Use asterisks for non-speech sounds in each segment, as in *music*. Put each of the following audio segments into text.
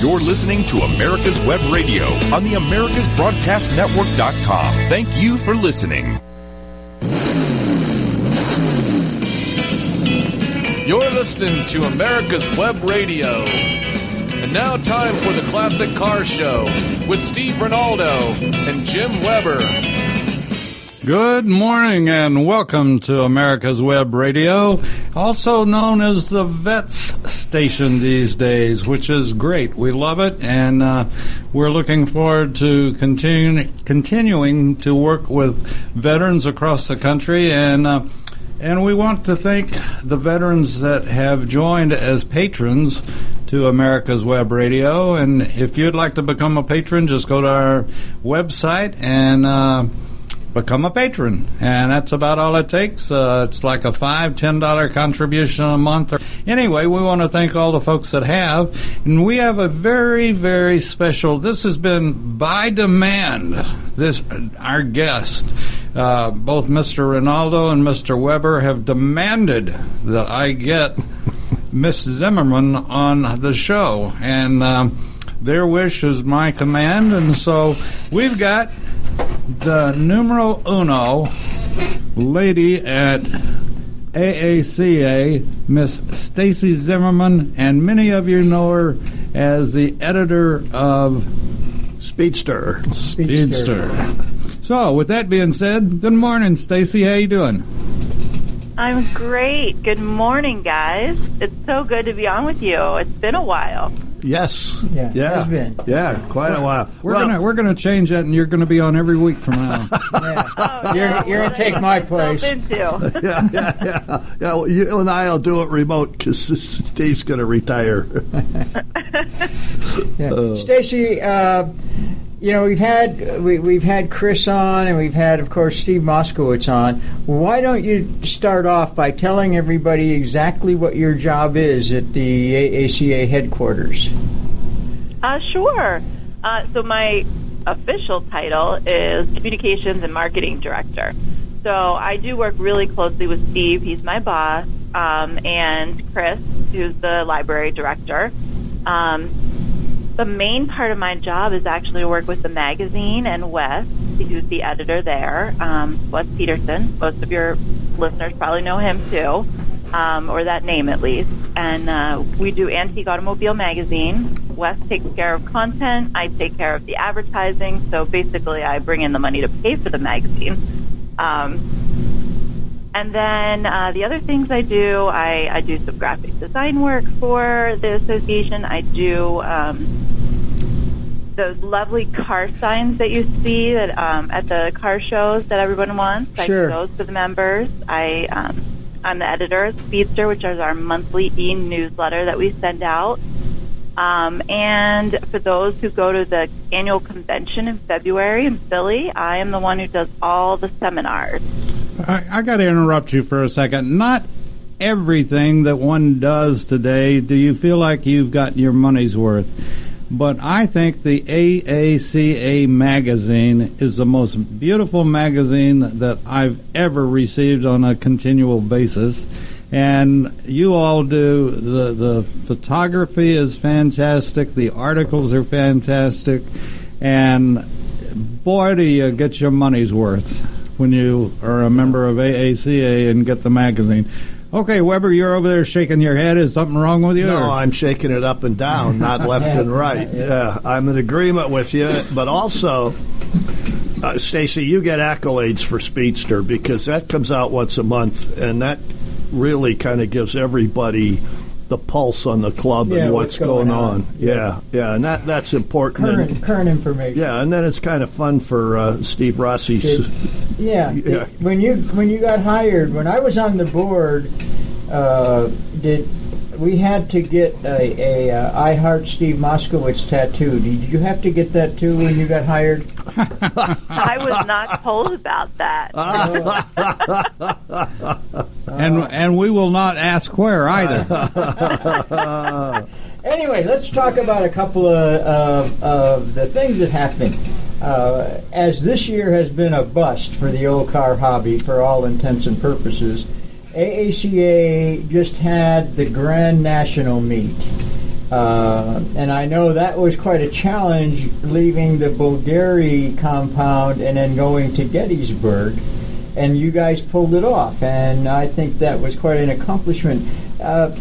You're listening to America's Web Radio on the AmericasBroadcastNetwork.com. Thank you for listening. You're listening to America's Web Radio. And now, time for the Classic Car Show with Steve Rinaldo and Jim Weber. Good morning and welcome to America's Web Radio, also known as the Vets Station these days, which is great. We love it and uh, we're looking forward to continue, continuing to work with veterans across the country and uh, and we want to thank the veterans that have joined as patrons to America's Web Radio. And if you'd like to become a patron, just go to our website and uh, become a patron. And that's about all it takes. Uh, it's like a five, ten dollar contribution a month. Anyway, we want to thank all the folks that have. And we have a very, very special, this has been by demand, this, our guest. Uh, both Mr. Rinaldo and Mr. Weber have demanded that I get *laughs* Miss Zimmerman on the show, and um, their wish is my command. And so we've got the numero uno lady at AACA, Miss Stacy Zimmerman, and many of you know her as the editor of Speedster. Speedster. So, with that being said, good morning, Stacy. How you doing? I'm great. Good morning, guys. It's so good to be on with you. It's been a while. Yes. Yeah, Yeah. has been. Yeah, quite a while. We're Well, gonna we're gonna change that, and you're gonna be on every week from now. *laughs* Yeah. Oh, You're- no, you're gonna take my place. *laughs* Into. *laughs* yeah, yeah, yeah. Yeah, well, you and I will do it remote because Steve's going to retire. Yeah. Stacy, uh, you know we've had we, we've had Chris on, and we've had, of course, Steve Moskowitz on. Why don't you start off by telling everybody exactly what your job is at the AACA headquarters? Uh, sure. Uh, so my official title is Communications and Marketing Director. So I do work really closely with Steve. He's my boss, um, and Chris, who's the library director. Um, the main part of my job is actually to work with the magazine and Wes, who's the editor there. Um, Wes Peterson. Most of your listeners probably know him too, um, or that name at least. And uh, we do Antique Automobile Magazine. Wes takes care of content. I take care of the advertising. So basically, I bring in the money to pay for the magazine. Um, and then uh, the other things I do, I, I do some graphic design work for the association. I do um, those lovely car signs that you see that um, at the car shows that everyone wants. I Sure. do those for the members. I um, I'm the editor of Speedster, which is our monthly e-newsletter that we send out. Um, and for those who go to the annual convention in February in Philly, I am the one who does all the seminars. I, I got to interrupt you for a second. Not everything that one does today do you feel like you've got your money's worth. But I think the AACA magazine is the most beautiful magazine that I've ever received on a continual basis. And you all do the the photography is fantastic, the articles are fantastic, and boy, do you get your money's worth when you are a member of AACA and get the magazine. Okay, Weber, you're over there shaking your head. Is something wrong with you? No, or- I'm shaking it up and down, not left *laughs* and right. Yeah, I'm in agreement with you, but also, uh, Stacy, you get accolades for Speedster because that comes out once a month, and that really kind of gives everybody the pulse on the club Yeah, and what's what's, going going, on. on. Yeah, yeah, and that that's important. Current And- current information. yeah, and then it's kind of fun for uh, Steve Rossi's. Did- Yeah. Yeah. When you when you got hired, when I was on the board, uh, did we had to get a, a uh, I Heart Steve Moskowitz tattoo? Did you have to get that too when you got hired? *laughs* I was not told about that. *laughs* and and we will not ask where either. *laughs* Anyway, let's talk about a couple of, of, of the things that happened. Uh, as this year has been a bust for the old car hobby for all intents and purposes, AACA just had the Grand National meet. Uh, and I know that was quite a challenge leaving the Bulgari compound and then going to Gettysburg. And you guys pulled it off, and I think that was quite an accomplishment. Uh,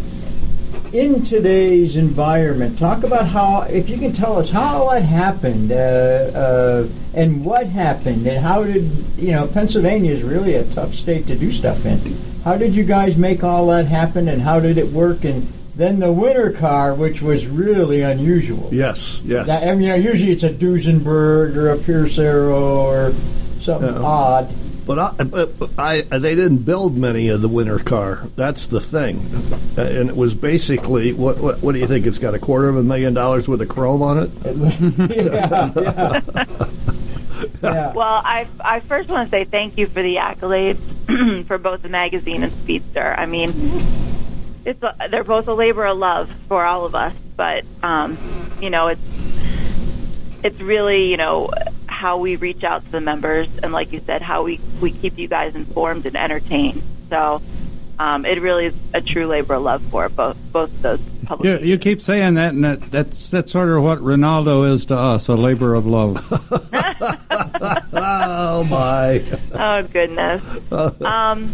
in today's environment, talk about how, if you can tell us how it happened, uh, uh, and what happened, and how did, you know, Pennsylvania is really a tough state to do stuff in. How did you guys make all that happen, and how did it work? And then the winter car, which was really unusual. Yes, yes. That, I mean, usually it's a Duesenberg or a Pierce Arrow or something Yeah. odd. But I, but I, they didn't build many of the winter car. That's the thing, Uh, and it was basically what, what? What do you think? It's got a quarter of a million dollars worth of chrome on it. yeah, *laughs* yeah. yeah. Well, I, I first want to say thank you for the accolades *clears throat* for both the magazine and Speedster. I mean, it's a, they're both a labor of love for all of us, but um, you know, it's it's really you know how we reach out to the members, and like you said, how we we keep you guys informed and entertained. So. Um, it really is a true labor of love for both both of those You, you keep saying that, and that, that's that's sort of what Rinaldo is to us, a labor of love. *laughs* *laughs* Oh my! Oh goodness. um,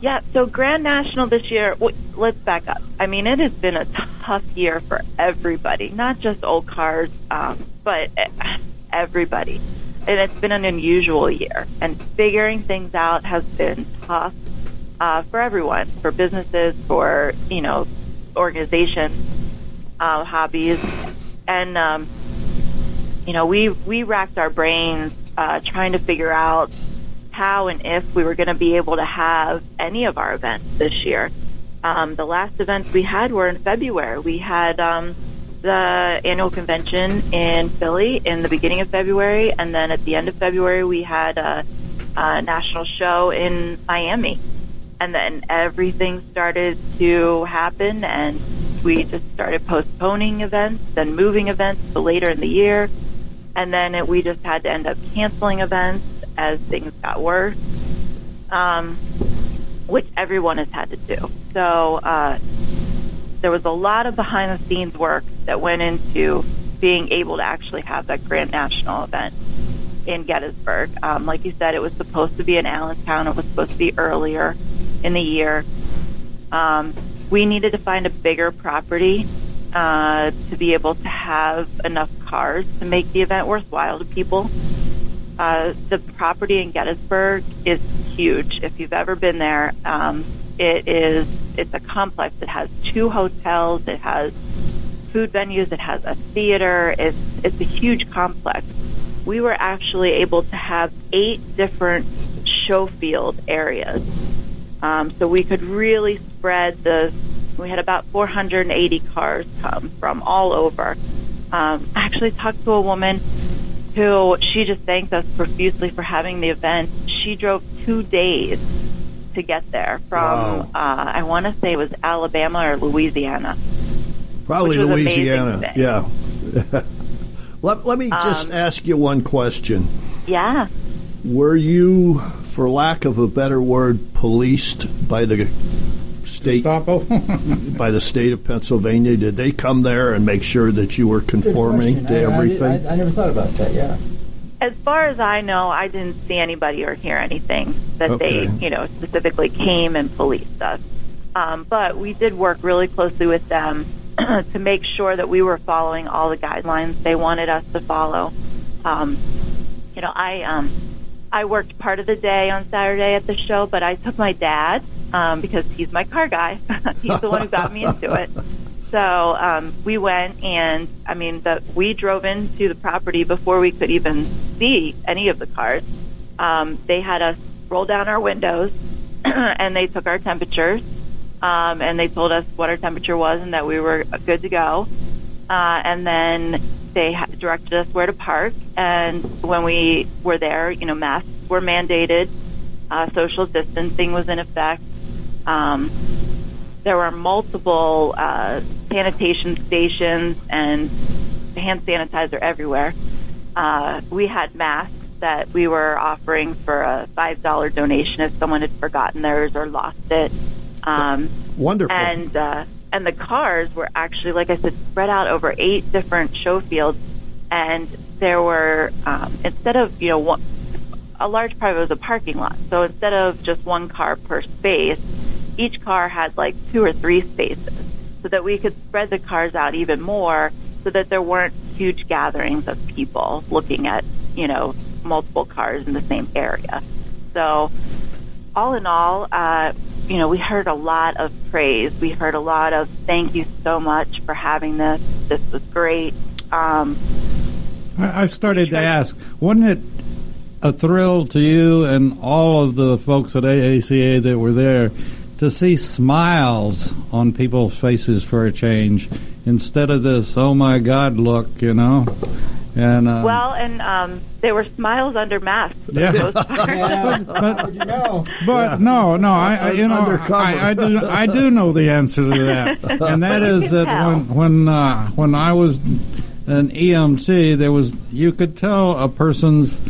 yeah. So Grand National this year. W- let's back up. I mean, it has been a tough year for everybody, not just old cars, um, but eh, everybody. And it's been an unusual year, and figuring things out has been tough uh, for everyone, for businesses, for you know, organizations, uh, hobbies, and um, you know, we we racked our brains uh, trying to figure out how and if we were going to be able to have any of our events this year. Um, the last events we had were in February. We had um, the annual convention in Philly in the beginning of February, and then at the end of February we had a, a national show in Miami. And then everything started to happen, and we just started postponing events, then moving events to later in the year and then it, we just had to end up canceling events as things got worse, um, which everyone has had to do. So uh, there was a lot of behind the scenes work that went into being able to actually have that Grand National event in Gettysburg. Um, like you said, it was supposed to be in Allentown. It was supposed to be earlier in the year. Um, we needed to find a bigger property uh, to be able to have enough cars to make the event worthwhile to people. Uh, the property in Gettysburg is huge. If you've ever been there, um, it is. It's a complex. It has two hotels. It has food venues. It has a theater. It's it's a huge complex. We were actually able to have eight different show field areas, um, so we could really spread the. We had about 480 cars come from all over. Um, I actually talked to a woman who she just thanked us profusely for having the event. She drove two days to get there from Wow. uh, I want to say it was Alabama or Louisiana. Probably Louisiana. Yeah. *laughs* let, let me just Um, ask you one question. Yeah. Were you, for lack of a better word, policed by the state *laughs* by the state of Pennsylvania? Did they come there and make sure that you were conforming to I- I- everything? I, I never thought about that. Yeah. As far as I know, I didn't see anybody or hear anything that Okay. they, you know, specifically came and policed us. Um, but we did work really closely with them *clears throat* to make sure that we were following all the guidelines they wanted us to follow. Um, you know, I um, I worked part of the day on Saturday at the show, but I took my dad um, because he's my car guy. *laughs* he's the one who got me into it. *laughs* So um, we went, and I mean, the, we drove into the property before we could even see any of the cars. Um, they had us roll down our windows, *clears throat* and they took our temperatures, um, and they told us what our temperature was and that we were good to go. Uh, and then they ha- directed us where to park. And when we were there, you know, masks were mandated, uh, social distancing was in effect. Um, there were multiple uh, sanitation stations and hand sanitizer everywhere. Uh, we had masks that we were offering for a five dollar donation if someone had forgotten theirs or lost it. Um, Wonderful. and uh, and the cars were actually, like I said, spread out over eight different show fields, and there were um, instead of you know one, a large part of it was a parking lot. So instead of just one car per space, each car had like two or three spaces, so that we could spread the cars out even more, so that there weren't huge gatherings of people looking at you know multiple cars in the same area. So all in all, uh, you know, we heard a lot of praise. We heard a lot of thank you so much for having this. This was great. Um, I I started to ask, wasn't it a thrill to you and all of the folks at AACA that were there to see smiles on people's faces for a change instead of this "oh my God" look, you know? And uh, well, and um, there were smiles under masks. For Yeah. the most. *laughs* Yeah, how'd? But no, no, I, I you know, I, I do, I do know the answer to that, *laughs* and that is that when when uh, when I was an EMT, there was you could tell a person's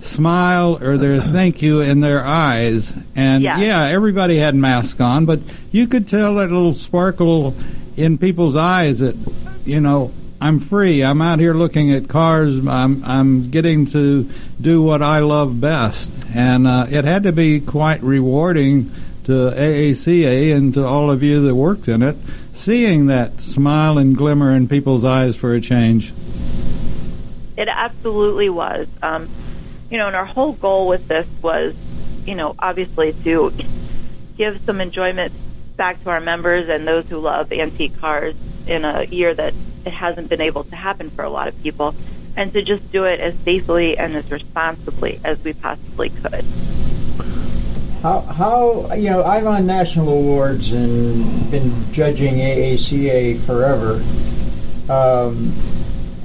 smile or their *laughs* thank you in their eyes, and Yeah. yeah, everybody had masks on, but you could tell that little sparkle in people's eyes that you know. I'm free. I'm out here looking at cars. I'm I'm getting to do what I love best, and uh, it had to be quite rewarding to AACA and to all of you that worked in it, seeing that smile and glimmer in people's eyes for a change. It absolutely was. Um, you know, and our whole goal with this was, you know, obviously to give some enjoyment back to our members and those who love antique cars in a year that it hasn't been able to happen for a lot of people, and to just do it as safely and as responsibly as we possibly could. How, how you know I've won national awards and been judging AACA forever. Um,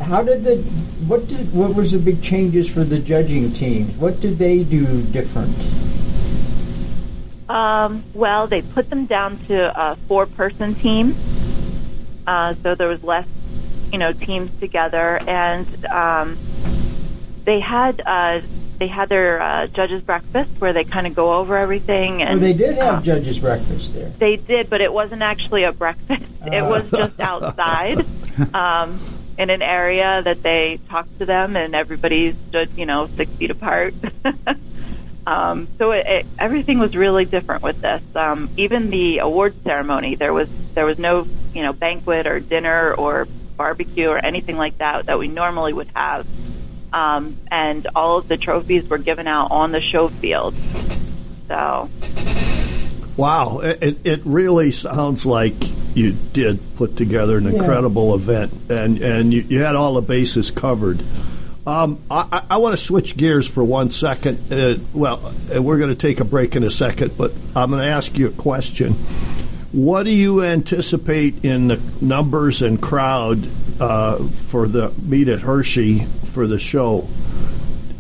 how did the what did what was the big changes for the judging teams? What did they do different? Um, well, they put them down to a four-person team, uh, so there was less, you know, teams together, and um, they had uh, they had their uh, judges' breakfast where they kind of go over everything. And they did have uh, judges' breakfast there. They did, but it wasn't actually a breakfast. *laughs* It Uh. was just outside um, in an area that they talked to them, and everybody stood, you know, six feet apart. *laughs* um, so it, it, everything was really different with this. Um, even the award ceremony, there was there was no, you know, banquet or dinner or barbecue or anything like that that we normally would have. Um, and all of the trophies were given out on the show field. So Wow, it, it- it really sounds like you did put together an Yeah. incredible event, and and you, you had all the bases covered. Um, I, I- want to switch gears for one second. Uh, well, uh, we're going to take a break in a second, but I'm going to ask you a question. What do you anticipate in the numbers and crowd uh, for the meet at Hershey for the show?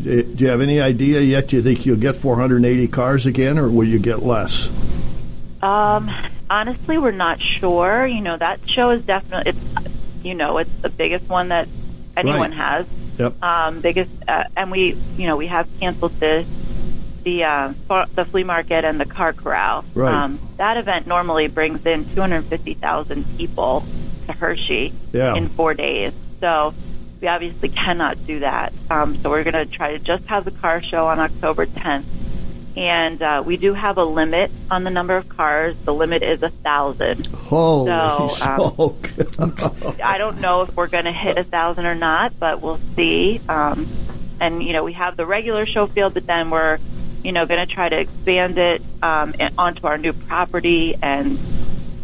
Do do you have any idea yet? Do you think you'll get 480 cars again, or will you get less? Um, honestly, we're not sure. You know, that show is definitely it's you know it's the biggest one that anyone Right. has. Yep. Um, biggest, uh, and we you know we have canceled this the uh, the flea market and the car corral. Right. Um, that event normally brings in 250,000 people to Hershey Yeah. in four days. So we obviously cannot do that. Um, so we're going to try to just have the car show on October 10th. And uh, we do have a limit on the number of cars. The limit is a thousand. Holy So, um! *laughs* I don't know if we're going to hit a thousand or not, but we'll see. Um, and you know, we have the regular show field, but then we're, you know, going to try to expand it um, onto our new property and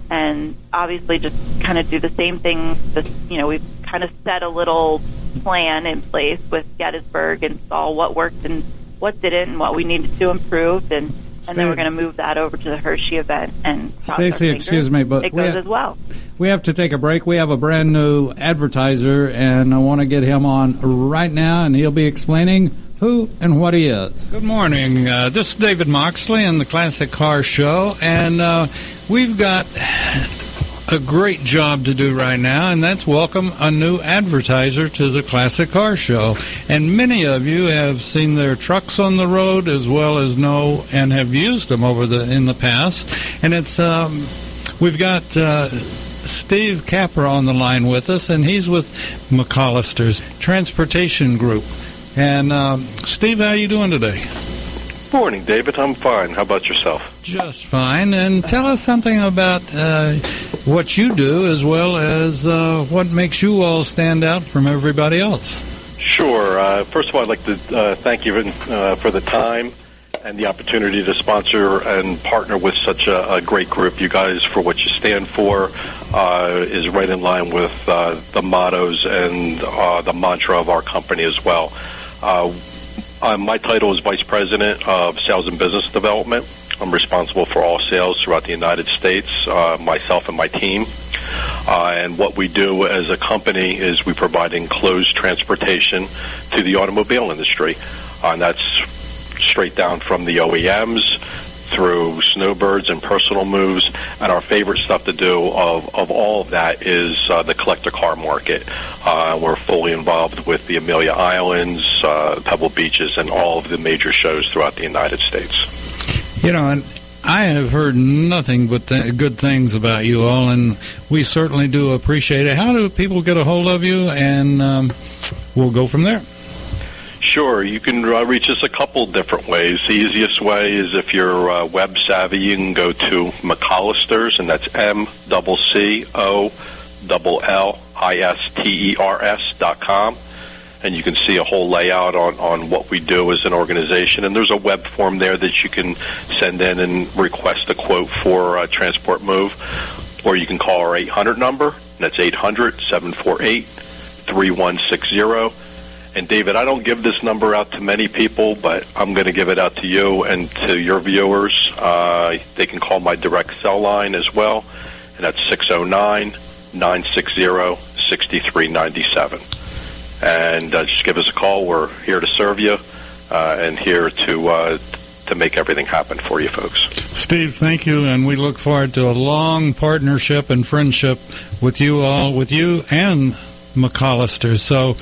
and obviously just kind of do the same thing. This, you know, we've kind of set a little plan in place with Gettysburg and saw what worked and what didn't, and what we needed to improve, and and then we're going to move that over to the Hershey event and cross Stacy, excuse me, but it goes ha- as well. We have to take a break. We have a brand new advertiser, and I want to get him on right now, and he'll be explaining who and what he is. Good morning. Uh, this is David Moxley in the Classic Car Show, and uh, we've got a great job to do right now, and that's welcome a new advertiser to the Classic Car Show. And many of you have seen their trucks on the road as well as know and have used them over the in the past. And it's um, we've got uh, Steve Capper on the line with us, and he's with McCollister's Transportation Group. And um, Steve, how are you doing today? Morning, David. I'm fine. How about yourself? Just fine. And tell us something about uh, what you do as well as uh, what makes you all stand out from everybody else. Sure. Uh, first of all, I'd like to uh, thank you uh, for the time and the opportunity to sponsor and partner with such a, a great group. You guys, for what you stand for, uh, is right in line with uh, the mottos and uh, the mantra of our company as well. Uh, my title is Vice President of Sales and Business Development. I'm responsible for all sales throughout the United States, uh, myself and my team. Uh, and what we do as a company is we provide enclosed transportation to the automobile industry. Uh, and that's straight down from the OEMs through snowbirds and personal moves. And our favorite stuff to do of, of all of that is uh, the collector car market. Uh, we're fully involved with the Amelia Islands, uh, Pebble Beaches, and all of the major shows throughout the United States. You know, and I have heard nothing but th- good things about you all, and we certainly do appreciate it. How do people get a hold of you? And um, we'll go from there. Sure, you can uh, reach us a couple different ways. The easiest way is if you're uh, web savvy, you can go to McCollister's, and that's M double C O double L I S T E R S dot com, and you can see a whole layout on on what we do as an organization. And there's a web form there that you can send in and request a quote for a transport move, or you can call our 800 number. That's 800 748 3160 and David, I don't give this number out to many people, but I'm going to give it out to you and to your viewers. Uh, they can call my direct cell line as well, and that's 609 960 6397. And uh, just give us a call. We're here to serve you uh, and here to uh, to make everything happen for you folks. Steve, thank you, and we look forward to a long partnership and friendship with you all, with you and McCollister. So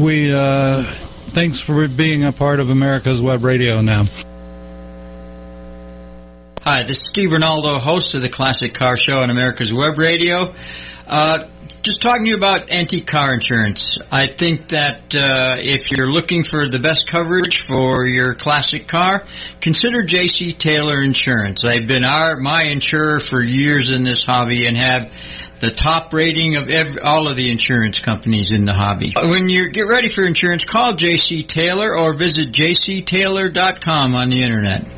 we uh, thanks for being a part of America's Web Radio now. Hi, this is Steve Rinaldo, host of the Classic Car Show on America's Web Radio. Uh, just talking to you about antique car insurance. I think that uh, if you're looking for the best coverage for your classic car, consider J.C. Taylor Insurance. They've been our my insurer for years in this hobby and have the top rating of every, all of the insurance companies in the hobby. Uh, when you get ready for insurance, call J.C. Taylor or visit jctaylor.com on the internet.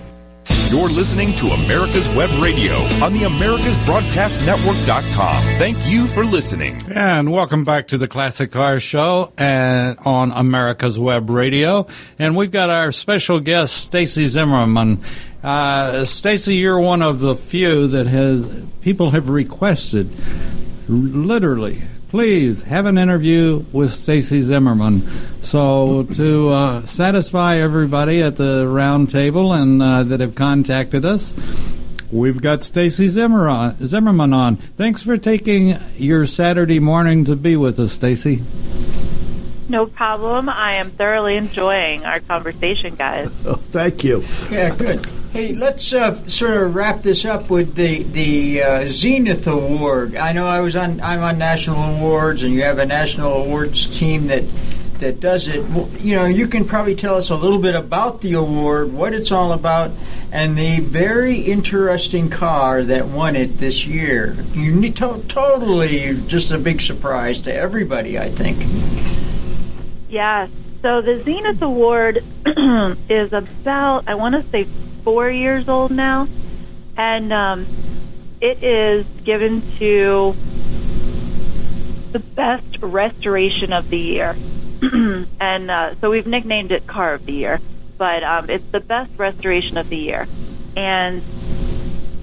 You're listening to America's Web Radio on the AmericasBroadcastNetwork.com. Thank you for listening. And welcome back to the Classic Car Show and on America's Web Radio. And we've got our special guest, Stacy Zimmerman. Uh, Stacy, you're one of the few that has people have requested, literally, please have an interview with Stacy Zimmerman. So to uh, satisfy everybody at the round table and uh, that have contacted us, we've got Stacy Zimmerman, Zimmerman on. Thanks for taking your Saturday morning to be with us, Stacy. No problem. I am thoroughly enjoying our conversation, guys. *laughs* Oh, thank you. Yeah, good. Hey, let's uh, sort of wrap this up with the the uh, Zenith Award. I know I was on I'm on national awards, and you have a national awards team that that does it. You know, you can probably tell us a little bit about the award, what it's all about, and the very interesting car that won it this year. You need to- totally just a big surprise to everybody, I think. Yes. So the Zenith Award *clears throat* is about, I want to say, four years old now. And um, it is given to the best restoration of the year. *clears throat* and uh, so we've nicknamed it Car of the Year. But um, it's the best restoration of the year. And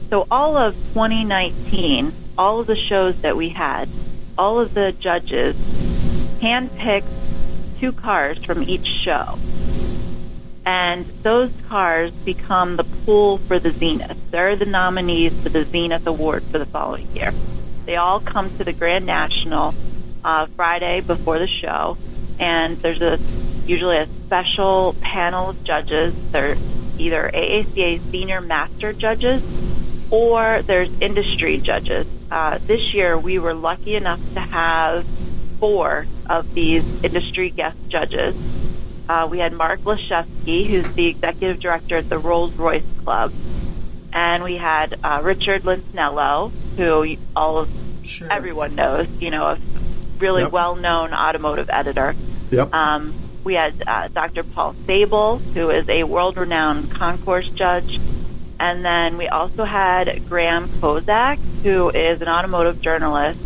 so all of 2019, all of the shows that we had, all of the judges handpicked two cars from each show. And those cars become the pool for the Zenith. They're the nominees for the Zenith Award for the following year. They all come to the Grand National uh, Friday before the show, and there's a usually a special panel of judges. They're either AACA senior master judges or there's industry judges. Uh, this year, we were lucky enough to have four of these industry guest judges. Uh, we had Mark Lashevsky, who's the executive director at the Rolls Royce Club, and we had uh, Richard Lentinello, who all of Sure. everyone knows, you know, a really Yep. well-known automotive editor. Yep. Um, we had uh, Dr. Paul Sable, who is a world-renowned concourse judge, and then we also had Graham Kozak, who is an automotive journalist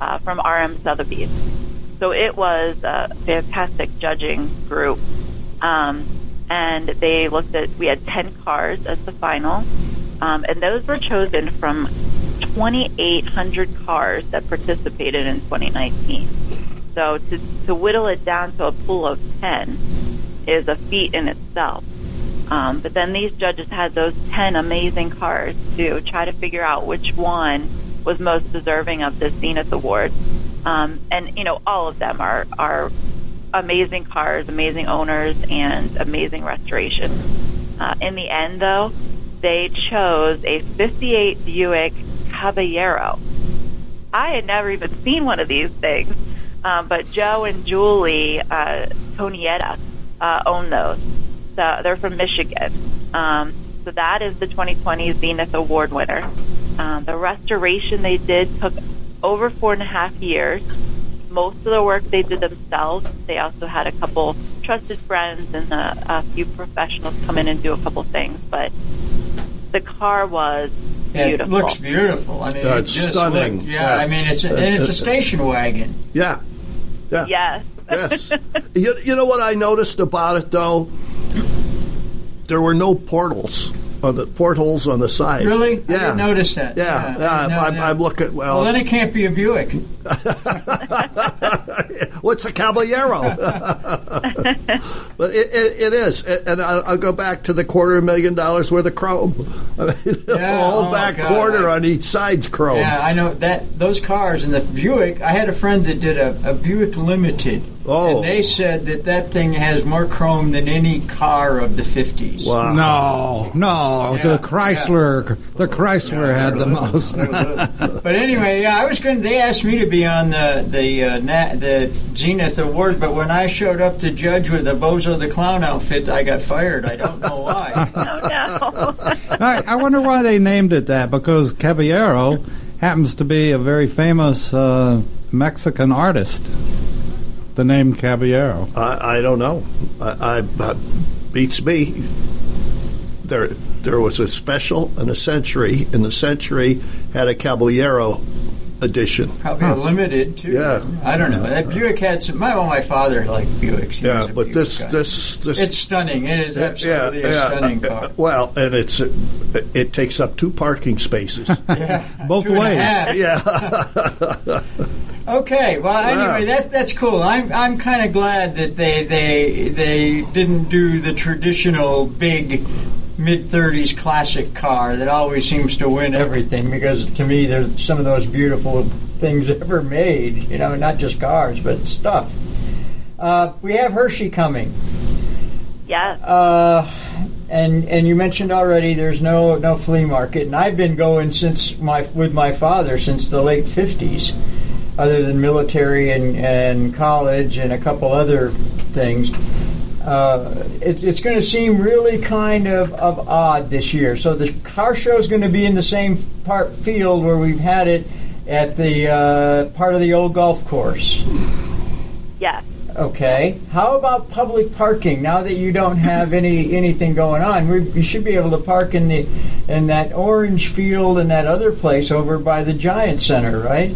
uh, from RM Sotheby's. So it was a fantastic judging group, um, and they looked at. We had ten cars as the final, um, and those were chosen from 2,800 cars that participated in 2019. So to, to whittle it down to a pool of 10 is a feat in itself. Um, but then these judges had those 10 amazing cars to try to figure out which one was most deserving of this Zenith Award. Um, and, you know, all of them are, are amazing cars, amazing owners, and amazing restorations. Uh, in the end, though, they chose a 58 Buick Caballero. I had never even seen one of these things, um, but Joe and Julie uh, Tonietta uh, own those. So they're from Michigan. Um, so that is the 2020 Zenith Award winner. Um, the restoration they did took over four and a half years. Most of the work they did themselves. They also had a couple trusted friends and a, a few professionals come in and do a couple things. But the car was Yeah, it beautiful. looks beautiful. I mean, Yeah, it's just stunning. looked- yeah, Yeah. I mean, it's a, and it's a station wagon. Yeah. Yeah. Yes. Yes. *laughs* you, you know what I noticed about it though? There were no portals on the portholes on the side. Really? I Yeah. didn't notice that. Yeah. Yeah, yeah, I didn't know I'm, that. I'm looking. Well, Well, then it can't be a Buick. *laughs* what's a caballero? *laughs* but it, it, it is, and I'll, I'll go back to the quarter million dollars worth of chrome. I *laughs* mean, Yeah, whole oh, back quarter I- on each side's chrome. Yeah, I know that those cars and the Buick. I had a friend that did a, a Buick Limited, Oh. and they said that that thing has more chrome than any car of the fifties. Wow. No, no, Yeah, the Chrysler, the Chrysler had the most. *laughs* But anyway, yeah, I was going. They asked me to be on the the uh, Na- the Zenith Award, but when I showed up to judge with the Bozo the Clown outfit, I got fired. I don't know why. Oh *laughs* no. I, I wonder why they named it that because Caballero happens to be a very famous uh, Mexican artist. The name Caballero. I, I don't know. I, I uh, beats me. There, there was a special and a century, and the century had a Caballero edition. Probably a limited too. Yeah. I don't know. That Buick had some. My well, my father liked Buicks. He Yeah, but Buick this, guy. this, this, It's stunning. It is absolutely a stunning uh. Well, and it's uh, it takes up two parking spaces. *laughs* Yeah, Both two and a ways. half. yeah, *laughs* Okay, well, anyway, that that's cool. I'm I'm kind of glad that they they they didn't do the traditional big mid 30s classic car that always seems to win everything because to me they're some of those beautiful things ever made. You know, not just cars but stuff. Uh, we have Hershey coming. yes. Uh, and and you mentioned already there's no no flea market, and I've been going since my with my father since the late fifties. Other than military and, and college and a couple other things, uh, it's it's going to seem really kind of, of odd this year. So the car show is going to be in the same part field where we've had it at the uh, part of the old golf course. yes. Okay. How about public parking? Now that you don't have any anything going on, we, you should be able to park in the in that orange field and that other place over by the Giant Center, right?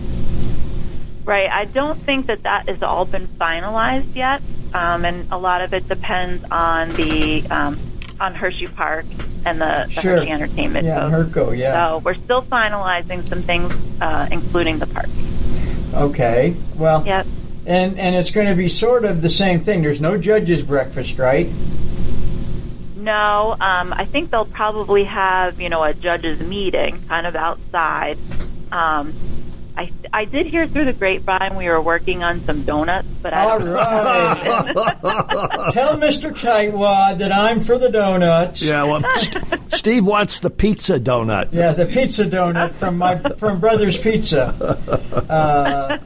Right. I don't think that that has all been finalized yet, um, and a lot of it depends on the um, on Hershey Park and the, the Sure. Hershey Entertainment. Yeah, folks. Herco, yeah. So we're still finalizing some things, uh, including the park. Okay. Well, Yep. and and it's going to be sort of the same thing. There's no judges' breakfast, right? No, um, I think they'll probably have you know a judges meeting kind of outside. Um, I, I did hear through the grapevine we were working on some donuts, but I All don't right. *laughs* Tell Mr. Tightwad that I'm for the donuts. Yeah, well, *laughs* St- Steve wants the pizza donut. Yeah, the pizza donut from my from Brothers Pizza. Uh,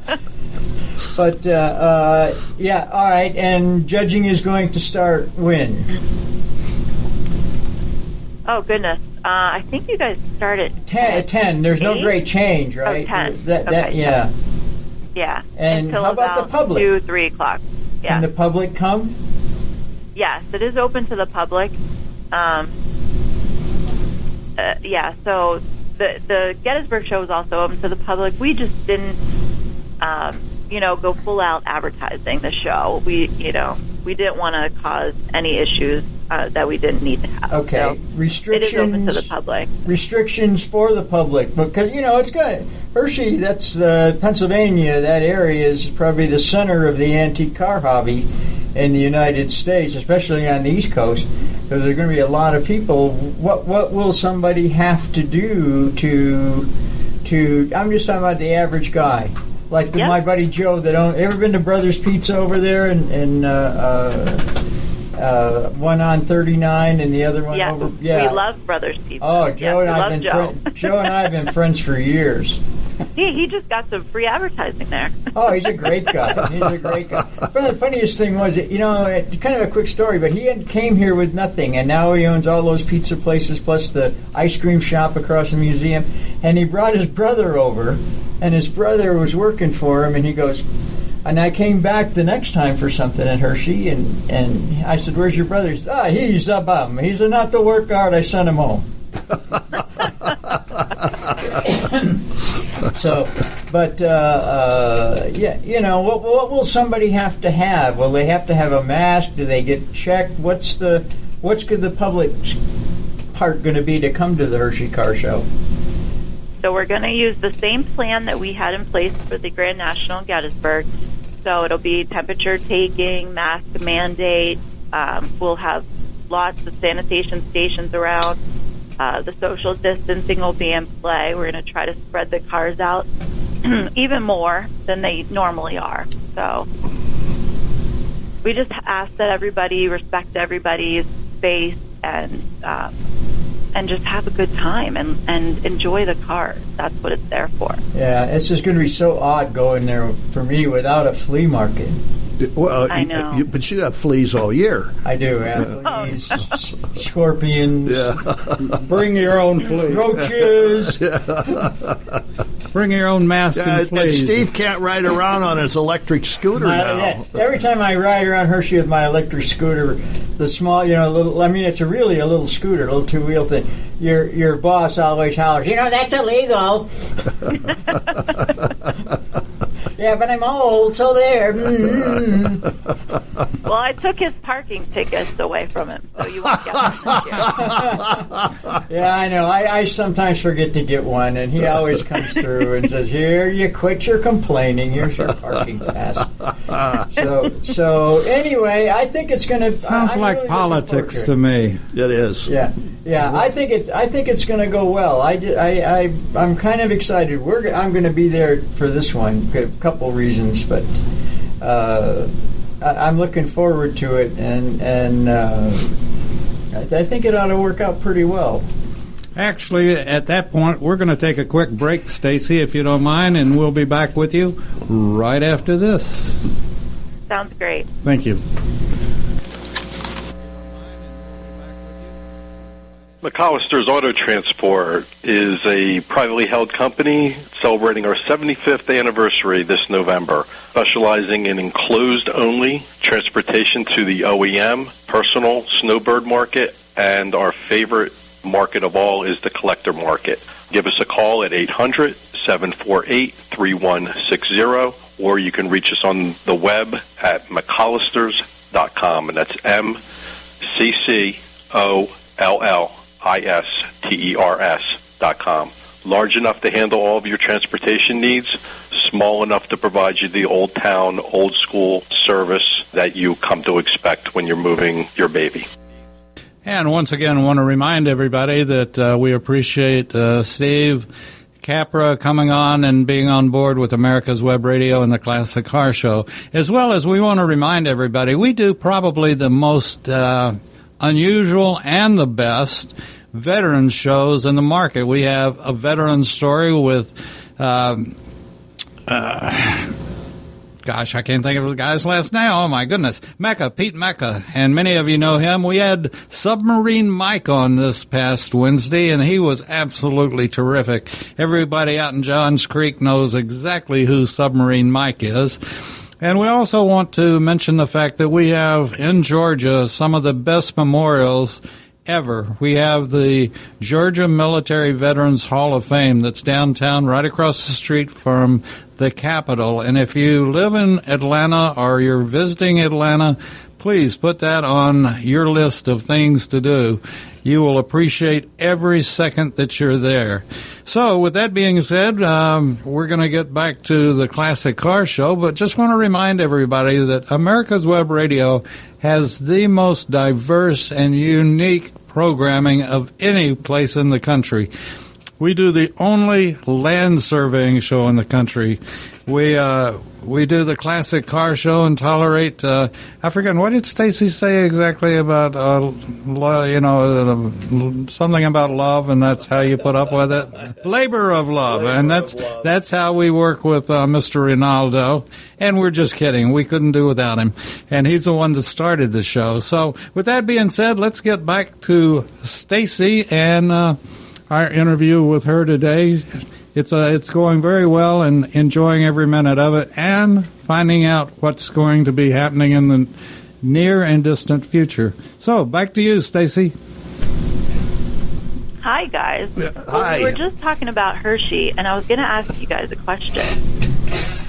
but uh, uh, yeah, all right. And judging is going to start when? Oh goodness, uh, I think you guys started Ten. ten. There's no great change, right? Oh, 10. That, that, Okay, yeah. Yeah, And until how about the public? Two, three o'clock. Yeah. Can the public come? Yes, it is open to the public. Um, uh, yeah, so the the Gettysburg show is also open to the public. We just didn't, um, you know, go full out advertising the show. We, you know, we didn't want to cause any issues uh, that we didn't need to have. Okay. So Restrictions. is open to the public. restrictions for the public because you know it's good. Hershey, that's uh, Pennsylvania. That area is probably the center of the antique car hobby in the United States, especially on the East Coast. Because there are going to be a lot of people. What what will somebody have to do to to? I'm just talking about the average guy. Like the, Yep. my buddy Joe, that own, ever been to Brothers Pizza over there, and, and uh, uh, uh, one on 39 and the other one Yeah, over. Yeah, we love Brothers Pizza. Oh, Joe and I've been Joe. fri- *laughs* Joe and I have been friends for years. He he just got some free advertising there. Oh, he's a great guy. He's a great guy. But the funniest thing was, you know, it, kind of a quick story, but he had, came here with nothing, and now he owns all those pizza places plus the ice cream shop across the museum. And he brought his brother over, and his brother was working for him, and he goes. And I came back the next time for something at Hershey, and, and I said, "Where's your brother?" He said, "Ah, he's a bum. He's not to work hard. I sent him home." So, but uh, uh, yeah, you know, what, what will somebody have to have? Will they have to have a mask? Do they get checked? What's the what's good the public part going to be to come to the Hershey Car Show? So we're going to use the same plan that we had in place for the Grand National in Gettysburg. So it'll be temperature taking, mask mandate. Um, we'll have lots of sanitation stations around. Uh, the social distancing will be in play. We're going to try to spread the cars out *clears throat* even more than they normally are. So we just ask that everybody respect everybody's space and um, and just have a good time and, and enjoy the cars. That's what it's there for. Yeah, it's just going to be so odd going there for me without a flea market. Well, I know. you- but you have fleas all year. I do have fleas, s- scorpions, *laughs* Bring your own flea. roaches. *laughs* Bring your own mask Uh, and and. Steve can't ride around on his electric scooter My- now. yeah, every time I ride around Hershey with my electric scooter, the small, you know, little, I mean, it's a really a little scooter, a little two wheel thing. Your your boss always hollers, you know, that's illegal. *laughs* yeah, but I'm old, so there. Mm-hmm. Well, I took his parking tickets away from him, so you won't get one. *laughs* Yeah, I know. I, I sometimes forget to get one, and he always comes through and says, "Here, you quit your complaining. Here's your parking pass." so, so anyway, I think it's going to Sounds like politics to me. It is. Yeah, yeah. I think it's I think it's going to go well. I. I. I. I'm kind of excited. We're g- I'm going to be there for this one. A couple reasons, but uh, I, I'm looking forward to it, and and uh, I, I think it ought to work out pretty well. Actually, at that point, we're going to take a quick break, Stacy, if you don't mind, and we'll be back with you right after this. Sounds great. Thank you. McCollister's Auto Transport is a privately held company celebrating our 75th anniversary this November, specializing in enclosed only transportation to the OEM, personal snowbird market, and our favorite market of all is the collector market. Give us a call at 800 748 3160, or you can reach us on the web at McCollisters.com, and that's M C C O L L I S T E R S dot com. Large enough to handle all of your transportation needs, small enough to provide you the old town, old school service that you come to expect when you're moving your baby. And once again, I want to remind everybody that uh, we appreciate uh, Steve Capra coming on and being on board with America's Web Radio and the Classic Car Show, as well as we want to remind everybody we do probably the most uh, unusual and the best veteran shows in the market. We have a veteran story with. Um, uh, gosh, I can't think of the guy's last name. Oh my goodness. Mecca, Pete Mecca. And many of you know him. We had Submarine Mike on this past Wednesday and he was absolutely terrific. Everybody out in Johns Creek knows exactly who Submarine Mike is. And we also want to mention the fact that we have in Georgia some of the best memorials ever. We have the Georgia Military Veterans Hall of Fame that's downtown right across the street from the Capitol. And if you live in Atlanta or you're visiting Atlanta, please put that on your list of things to do. You will appreciate every second that you're there. So, with that being said, um, we're going to get back to the classic car show, but just want to remind everybody that America's Web Radio has the most diverse and unique programming of any place in the country. We do the only land surveying show in the country. We uh, we do the classic car show and tolerate. Uh, I forget what did Stacy say exactly about uh, lo- you know uh, something about love, and that's how you put up with it. Labor of love, and that's that's how we work with uh, Mr. Rinaldo. And we're just kidding. We couldn't do without him, and he's the one that started the show. So, with that being said, let's get back to Stacy and. Uh, our interview with her today. It's uh, it's going very well and enjoying every minute of it, and finding out what's going to be happening in the near and distant future. So back to you, Stacy. Hi, guys. Well, hi. we were just talking about Hershey, and I was going to ask you guys a question.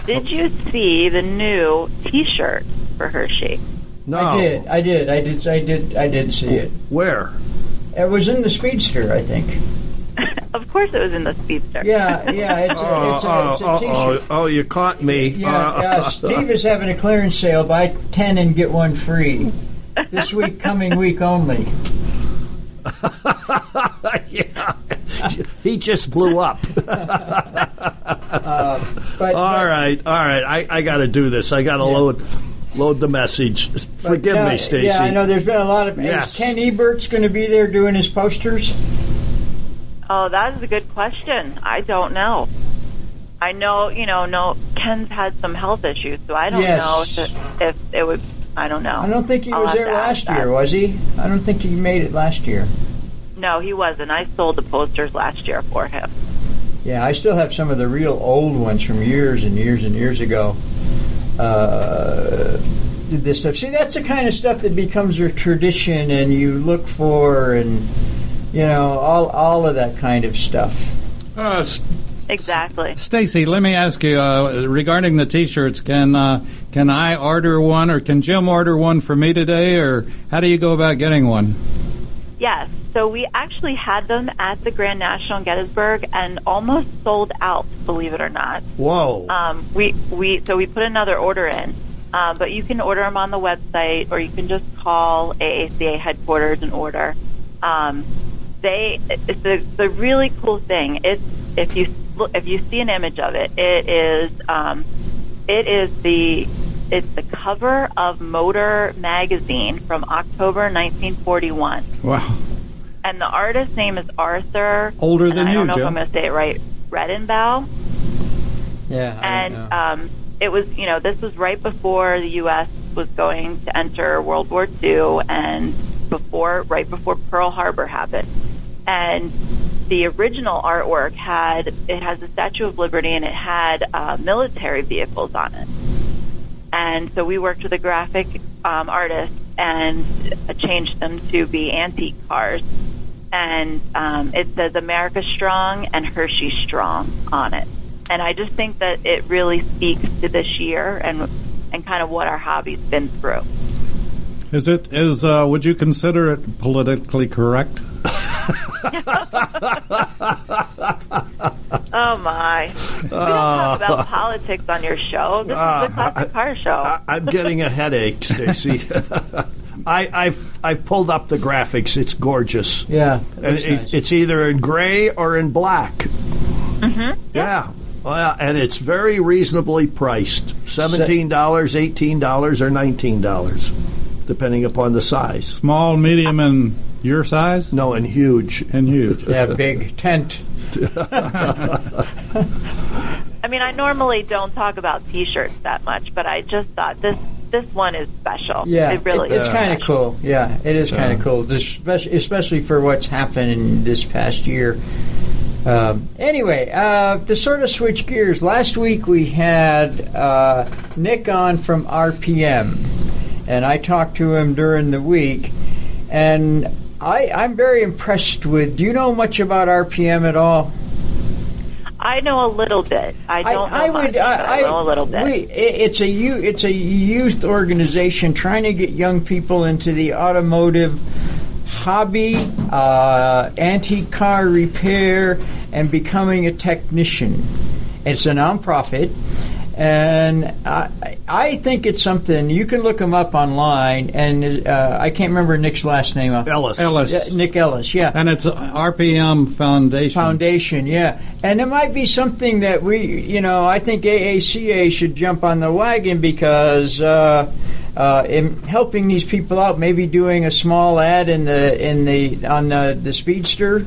Did you see the new T-shirt for Hershey? No. I did. I did. I did. I did. I did see it. Where? It was in the Speedster, I think. Of course, it was in the Speedster. Yeah, yeah. It's a, *laughs* it's a, it's a oh, T-shirt. oh, oh, you caught me. Yeah, Uh. *laughs* Steve is having a clearance sale. Buy ten and get one free. This week, coming week only. *laughs* yeah. he just blew up. But, all right, all right. I, I got to do this. I got to load load the message. but, Forgive uh, me, Stacy. Yeah, I know. There's been a lot of. Yes. Is Ken Eberts going to be there doing his posters? Oh, that is a good question. I don't know. I know, you know, no. Ken's had some health issues, so I don't Yes. know if it, if it would. I don't know. I don't think he I'll was there last that. year, was he? I don't think he made it last year. No, he wasn't. I sold the posters last year for him. Yeah, I still have some of the real old ones from years and years and years ago. Uh, this stuff. See, that's the kind of stuff that becomes a tradition, and you look for, and you know, all all of that kind of stuff. Uh, S- Exactly. Stacy, let me ask you uh, regarding the T-shirts. Can uh, can I order one, or can Jim order one for me today, or how do you go about getting one? Yes. So we actually had them at the Grand National in Gettysburg and almost sold out. Believe it or not. Whoa. Um, we we so we put another order in, uh, but you can order them on the website, or you can just call AACA headquarters and order. Um, they it's the the really cool thing. It's if you look if you see an image of it, it is um, it is the it's the cover of Motor magazine from October 1941 Wow. and the artist's name is Arthur. Older than I you, I don't know Jim. if I'm going to say it right. Radebaugh, Yeah, I and don't know. um, it was you know this was right before the U.S. was going to enter World War II, and before right before Pearl Harbor happened, and the original artwork had it has the Statue of Liberty and it had uh, military vehicles on it. And so we worked with a graphic um, artist and uh, changed them to be antique cars. And um, it says America Strong and Hershey Strong on it. And I just think that it really speaks to this year and and kind of what our hobby's been through. Is it is uh, would you consider it politically correct? *laughs* Oh my! We don't talk about politics on your show. This is the classic car show. I, I'm getting a headache, Stacy. *laughs* I, I've I've pulled up the graphics. It's gorgeous. yeah, it And it, nice. It's either in gray or in black. Mm-hmm. Yeah. Well, and it's very reasonably priced. $17, $18, or $19, depending upon the size. Small, medium, and your size? No, and huge. And huge. Yeah, big tent. *laughs* I mean, I normally don't talk about T-shirts that much, but I just thought this this one is special. Yeah, it really it's is. kind of cool. Yeah, it is kind of cool, especially, especially for what's happened in this past year. Um, anyway, uh, to sort of switch gears, last week we had uh, Nick on from RPM, and I talked to him during the week, and I, I'm very impressed with. Do you know much about RPM at all? I know a little bit. I don't know I much, would. but I, I know a little bit. We, it's a youth, it's a youth organization trying to get young people into the automotive hobby, uh, antique car repair, and becoming a technician. It's a nonprofit. And I, I think it's something you can look them up online, and uh, I can't remember Nick's last name. Ellis. Ellis. Yeah, Nick Ellis, yeah. And it's RPM Foundation. Foundation, yeah. And it might be something that we, you know, I think AACA should jump on the wagon because uh, uh, in helping these people out, maybe doing a small ad in the in the on the, the Speedster.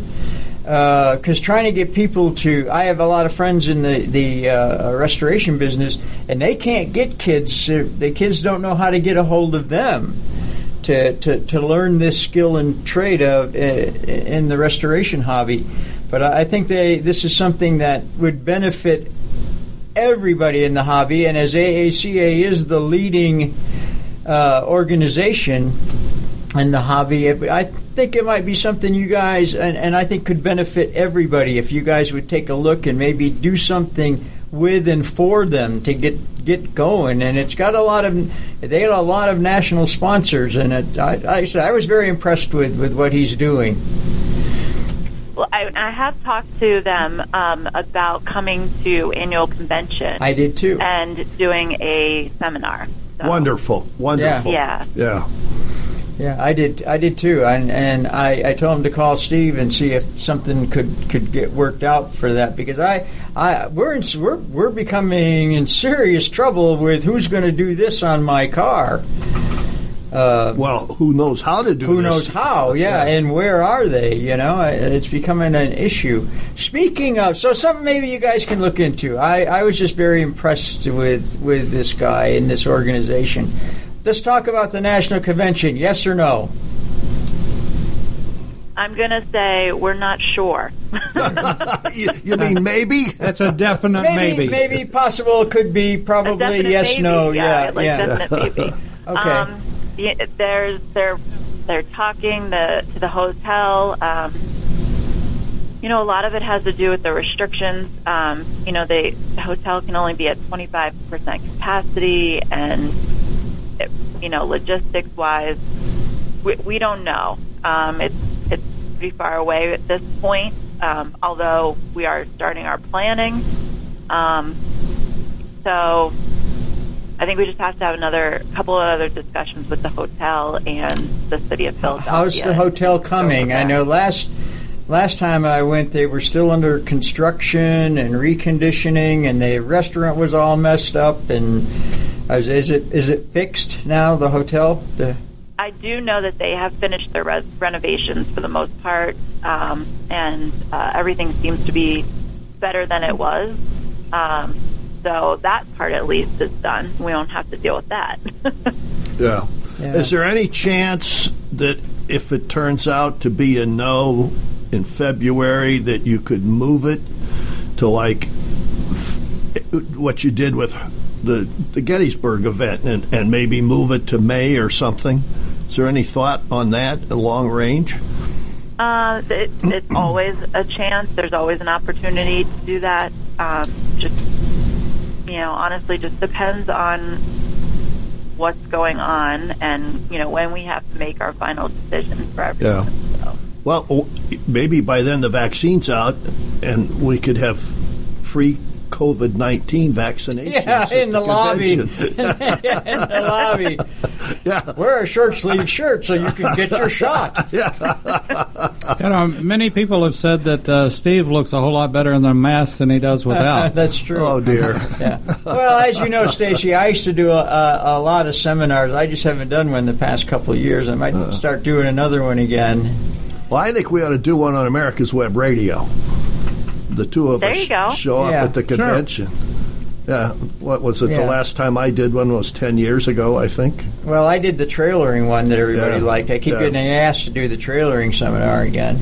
Because trying to get people to, I have a lot of friends in the the uh, restoration business, and they can't get kids. uh, The kids don't know how to get a hold of them to, to, to learn this skill and trade of uh, in the restoration hobby. But I I think they this is something that would benefit everybody in the hobby. And as AACA is the leading uh, organization in the hobby, it- I think it might be something you guys and, and I think could benefit everybody if you guys would take a look and maybe do something with and for them to get get going. And it's got a lot of they had a lot of national sponsors, and it, I, I said I was very impressed with with what he's doing. Well, I, I have talked to them um, about coming to annual convention I did too. and doing a seminar. So, Wonderful. Wonderful. Yeah. Yeah. Yeah, I did. I did too, and and I, I told him to call Steve and see if something could, could get worked out for that because I I we're in, we're we're becoming in serious trouble with who's going to do this on my car. Uh, Well, who knows how to do who this? knows how? Yeah, and where are they? You know, it's becoming an issue. Speaking of, so something maybe you guys can look into. I, I was just very impressed with with this guy and this organization. Let's talk about the national convention. Yes or no? I'm going to say we're not sure. *laughs* you, you mean maybe? That's a definite maybe, maybe. maybe possible could be probably yes maybe. no yeah, yeah like yeah definite maybe. *laughs* Okay. Um, yeah, there's they're they're talking the to the hotel. Um, you know, a lot of it has to do with the restrictions. Um, you know, they the hotel can only be at 25 percent capacity, and it, you know, logistics wise, we, we don't know. Um, it's it's pretty far away at this point. Um, although we are starting our planning. Um, so I think we just have to have another couple of other discussions with the hotel and the city of Philadelphia. how's the hotel coming i know last last time i went they were still under construction and reconditioning and the restaurant was all messed up and is, is it is it fixed now the hotel the I do know that they have finished their res- renovations for the most part, um, and uh, everything seems to be better than it was. Um, so that part at least is done. We don't have to deal with that. *laughs* Yeah. Yeah. Is there any chance that if it turns out to be a no in February, that you could move it to like f- what you did with the the Gettysburg event, and, and maybe move it to May or something? Is there any thought on that, long range? Uh, it, it's *clears throat* always a chance. There's always an opportunity to do that. Um, just you know, honestly, just depends on what's going on and you know when we have to make our final decision for everything. So. Well, maybe by then the vaccine's out, and we could have free COVID nineteen vaccinations. yeah at in the, lobby *laughs* *laughs* in the lobby yeah. wear a short sleeve shirt so you can get your shot *laughs* Yeah. You know, many people have said that uh, Steve looks a whole lot better in the mask than he does without. That's true. Oh dear. Yeah. Well, as you know, Stacy, I used to do a, a, a lot of seminars. I just haven't done one the past couple of years. I might Uh. start doing another one again. Well, I think we ought to do one on America's Web Radio. The two of There us you go. show up Yeah. at the convention. Yeah. What was it? Yeah. The last time I did one was ten years ago, I think. Well, I did the trailering one that everybody Yeah. liked. I keep Yeah. getting asked to do the trailering seminar again.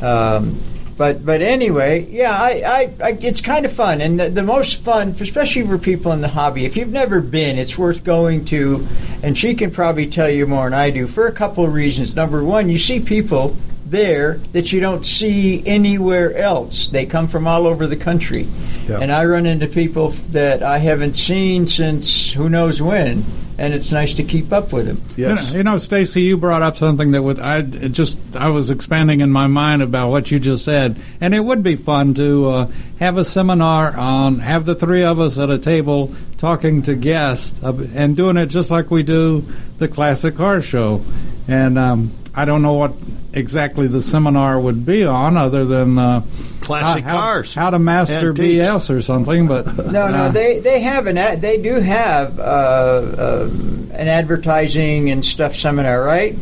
Um, but but anyway, yeah, I, I, I it's kind of fun, and the, the most fun, especially for people in the hobby. If you've never been, it's worth going to, and she can probably tell you more than I do for a couple of reasons. Number one, you see people there that you don't see anywhere else. They come from all over the country, Yeah. and I run into people that I haven't seen since who knows when, and it's nice to keep up with them. Yes. You know, you know Stacy, you brought up something that would I just I was expanding in my mind about what you just said, and it would be fun to uh, have a seminar on have the three of us at a table talking to guests uh, and doing it just like we do the classic car show, and um, I don't know what exactly the seminar would be on other than uh, Classic how, how- cars. how to master Antiques. BS or something, but *laughs* No, no, uh, they they have an ad, they do have uh, uh, an advertising and stuff seminar, right?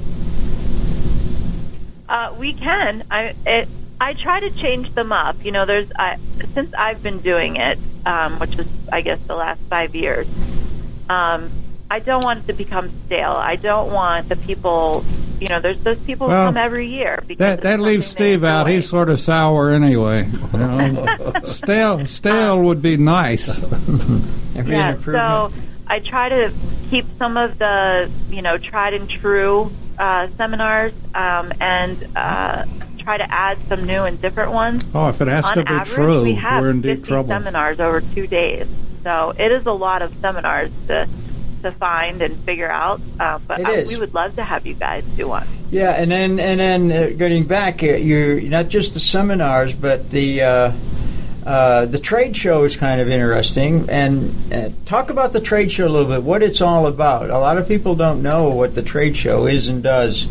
Uh, we can. I it, I try to change them up. You know, there's I, since I've been doing it, um, which is I guess the last five years. Um, I don't want it to become stale. I don't want the people. You know, there's those people Well, who come every year. Because That that leaves Steve out. He's sort of sour anyway. You know? *laughs* stale stale would be nice. *laughs* Every Yeah, so I try to keep some of the, you know, tried and true uh, seminars um, and uh, try to add some new and different ones. Oh, if it has On to be average, true, we have we're in deep trouble. seminars over two days. So it is a lot of seminars to to find and figure out. Uh, but I, we would love to have you guys do one. Yeah, and then and then uh, getting back, uh, you not just the seminars, but the uh, uh, the trade show is kind of interesting. And uh, talk about the trade show a little bit. What it's all about. A lot of people don't know what the trade show is and does.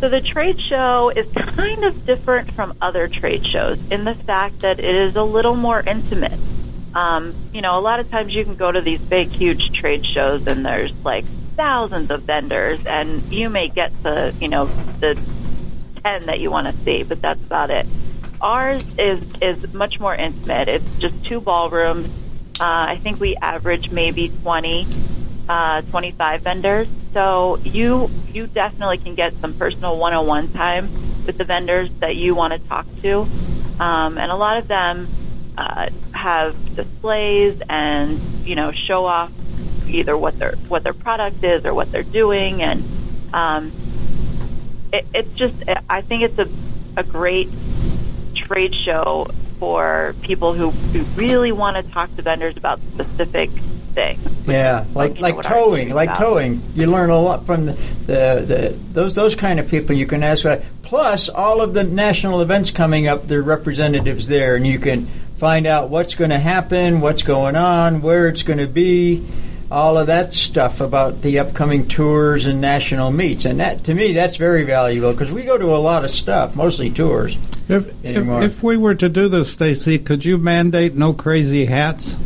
So the trade show is kind of different from other trade shows in the fact that it is a little more intimate. Um, you know, a lot of times you can go to these big, huge trade shows and there's like thousands of vendors, and you may get to you know the ten that you want to see, but that's about it. Ours is is much more intimate. It's just two ballrooms. Uh, I think we average maybe 20, uh, 25 vendors. So you you definitely can get some personal one-on-one time with the vendors that you want to talk to, um, and a lot of them uh, have displays and you know show off either what their what their product is or what they're doing, and um, it, it's just I think it's a a great trade show for people who, who really want to talk to vendors about specific things. Yeah, like like our towing, like about. towing. You learn a lot from the, the, the those those kind of people. You can ask. That. Plus, all of the national events coming up, their representatives there, and you can find out what's going to happen, what's going on, where it's going to be, all of that stuff about the upcoming tours and national meets. And that, to me, that's very valuable because we go to a lot of stuff, mostly tours. If, if if we were to do this, Stacy, could you mandate no crazy hats?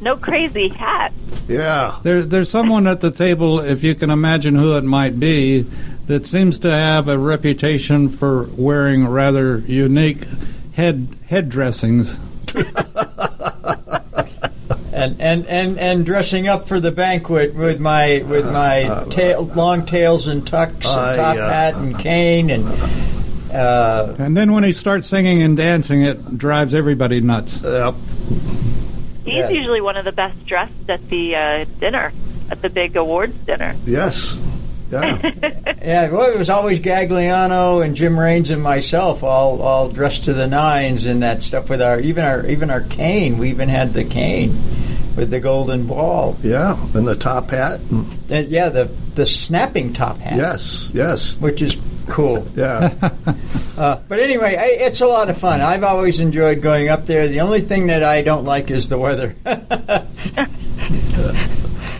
No crazy hats. Yeah. There, there's someone at the table, if you can imagine who it might be, that seems to have a reputation for wearing rather unique head head dressings. *laughs* and, and, and, and dressing up for the banquet with my with my tail, long tails and tucks and top uh, hat and cane and uh, And then when he starts singing and dancing, it drives everybody nuts. Yep. He's Yes. usually one of the best dressed at the uh, dinner, at the big awards dinner. Yes. Yeah. *laughs* yeah, well, it was always Gagliano and Jim Raines and myself, all all dressed to the nines and that stuff with our even our even our cane. We even had the cane with the golden ball. yeah. And the top hat. and- Uh, yeah, the the snapping top hat. Yes. Yes. which is cool. *laughs* Yeah. *laughs* Uh, but anyway, I, it's a lot of fun. I've always enjoyed going up there. The only thing that I don't like is the weather.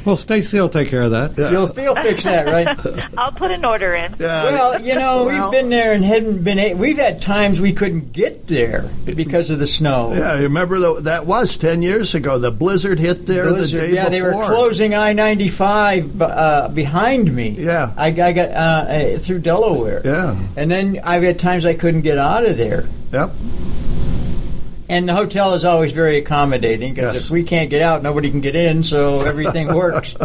Well, Stacy will take care of that. You'll you'll fix that, right? *laughs* I'll put an order in. Yeah. Well, you know, Well- we've been there and hadn't been. A- we've had times we couldn't get there because of the snow. Yeah, you remember the, that was ten years ago. The blizzard hit there Blizzard, the day yeah, they were closing I ninety five uh, behind me. Yeah. I, I got uh, uh, through Delaware. Yeah. and then I've had times I couldn't get out of there. Yep. And the hotel is always very accommodating because Yes. if we can't get out, nobody can get in, so *laughs* everything works. *laughs*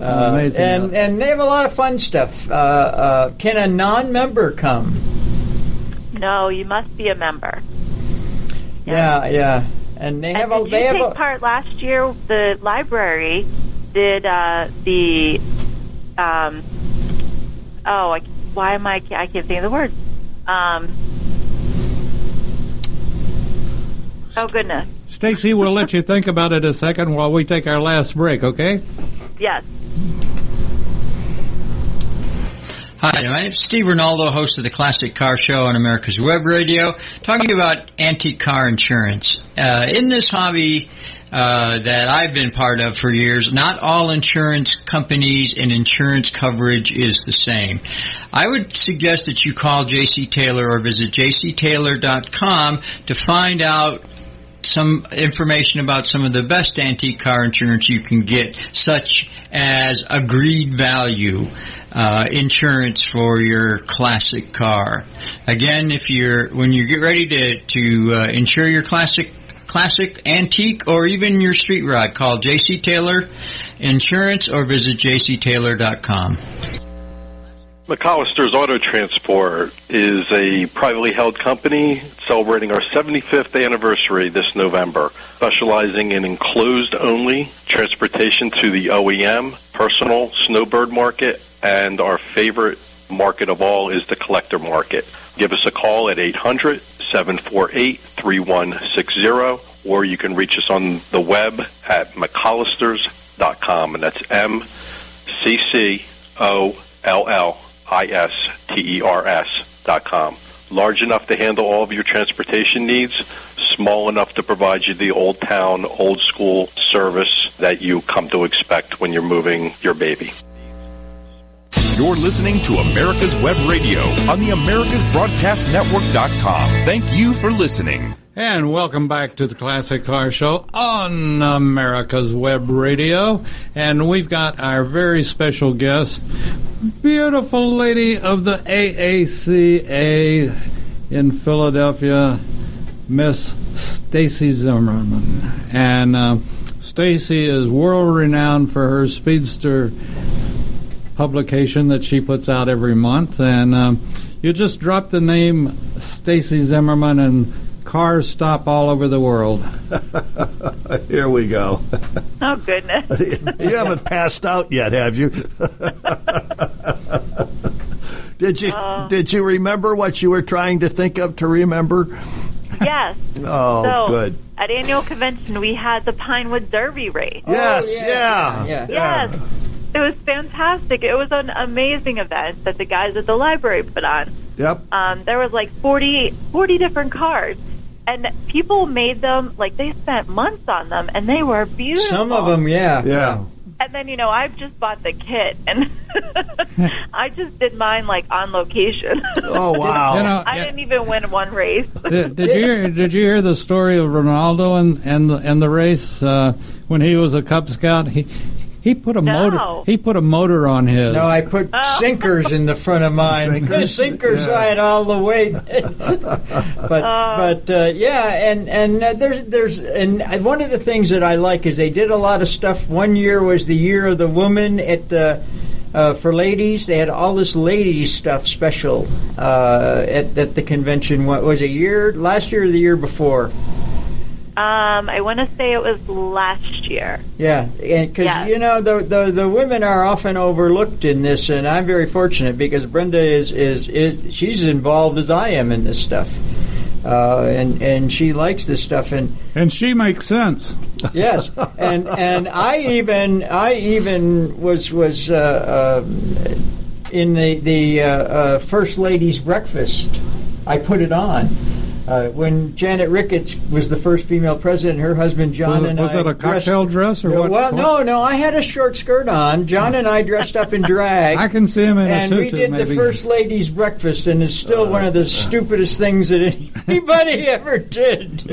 Amazing. and and they have a lot of fun stuff. Uh, uh, can a non-member come? No, you must be a member. Yeah, yeah. And they have and a did they you have take a, part last year? The library did uh, the. Um, oh, I, why am I? I can't think of the word. Um, oh goodness. Stacy, we'll let you think about it a second while we take our last break, okay? Yes. Hi, my name is Steve Rinaldo, host of the Classic Car Show on America's Web Radio, talking about antique car insurance. Uh, in this hobby uh, that I've been part of for years, not all insurance companies and insurance coverage is the same. I would suggest that you call JC Taylor or visit jctaylor.com to find out some information about some of the best antique car insurance you can get, such as agreed value uh, insurance for your classic car. Again, if you're when you get ready to to uh, insure your classic classic antique or even your street rod call JC Taylor Insurance or visit jctaylor.com. McCollister's Auto Transport is a privately held company celebrating our 75th anniversary this November, specializing in enclosed only transportation to the OEM, personal snowbird market, and our favorite market of all is the collector market. Give us a call at 800 748 3160, or you can reach us on the web at McCollisters.com, and that's M C C O L L I S T E R S dot com. Large enough to handle all of your transportation needs, small enough to provide you the old town, old school service that you come to expect when you're moving your baby. You're listening to America's Web Radio on the AmericasBroadcastNetwork.com. Thank you for listening. And welcome back to the Classic Car Show on America's Web Radio. And we've got our very special guest, beautiful lady of the AACA in Philadelphia, Miss Stacy Zimmerman. And uh, Stacy is world renowned for her Speedster publication that she puts out every month. And um, you just drop the name Stacy Zimmerman and cars stop all over the world. *laughs* Here we go. Oh goodness. *laughs* you haven't passed out yet, have you? *laughs* did you Did you remember what you were trying to think of to remember? yes. Oh, so good. at annual convention we had the Pinewood Derby race. Yes, Oh, yeah, yeah, yeah, Yes. It was fantastic. It was an amazing event that the guys at the library put on. Yep. Um, there was like 40, 40 different cars. And people made them, like they spent months on them, and they were beautiful. some of them, yeah, Yeah. And then, you know, I've just bought the kit, and *laughs* *laughs* I just did mine like on location. Oh wow. *laughs* You know, I yeah. didn't even win one race. did, did you hear, did you hear the story of Rinaldo and and the, and the race uh, when he was a Cub Scout? He he put a No. motor he put a motor on his. No, I put sinkers in the front of mine. *laughs* Sinkers? Sinkers, Yeah. I had all the way. *laughs* but but uh, yeah, and and uh, there's there's and one of the things that I like is they did a lot of stuff. One year was the year of the woman at the. Uh, for ladies, they had all this ladies stuff special uh, at, at the convention. What was it, a year last year or the year before? Um, I want to say it was last year. Yeah, because Yeah. you know the, the the women are often overlooked in this, and I'm very fortunate because Brenda is is, is she's involved as I am in this stuff, uh, and and she likes this stuff, and and she makes sense. *laughs* yes, and and I even I even was was uh, uh, in the the uh, uh, first lady's breakfast. I put it on. Uh, when Janet Ricketts was the first female president, her husband John Was- and was I it a cocktail dress or what- Well, no, no. I had a short skirt on. John and I dressed up in drag. *laughs* I can see him in a tutu. and we did maybe. the first ladies' breakfast, and it's still one of the stupidest things that anybody *laughs* ever did.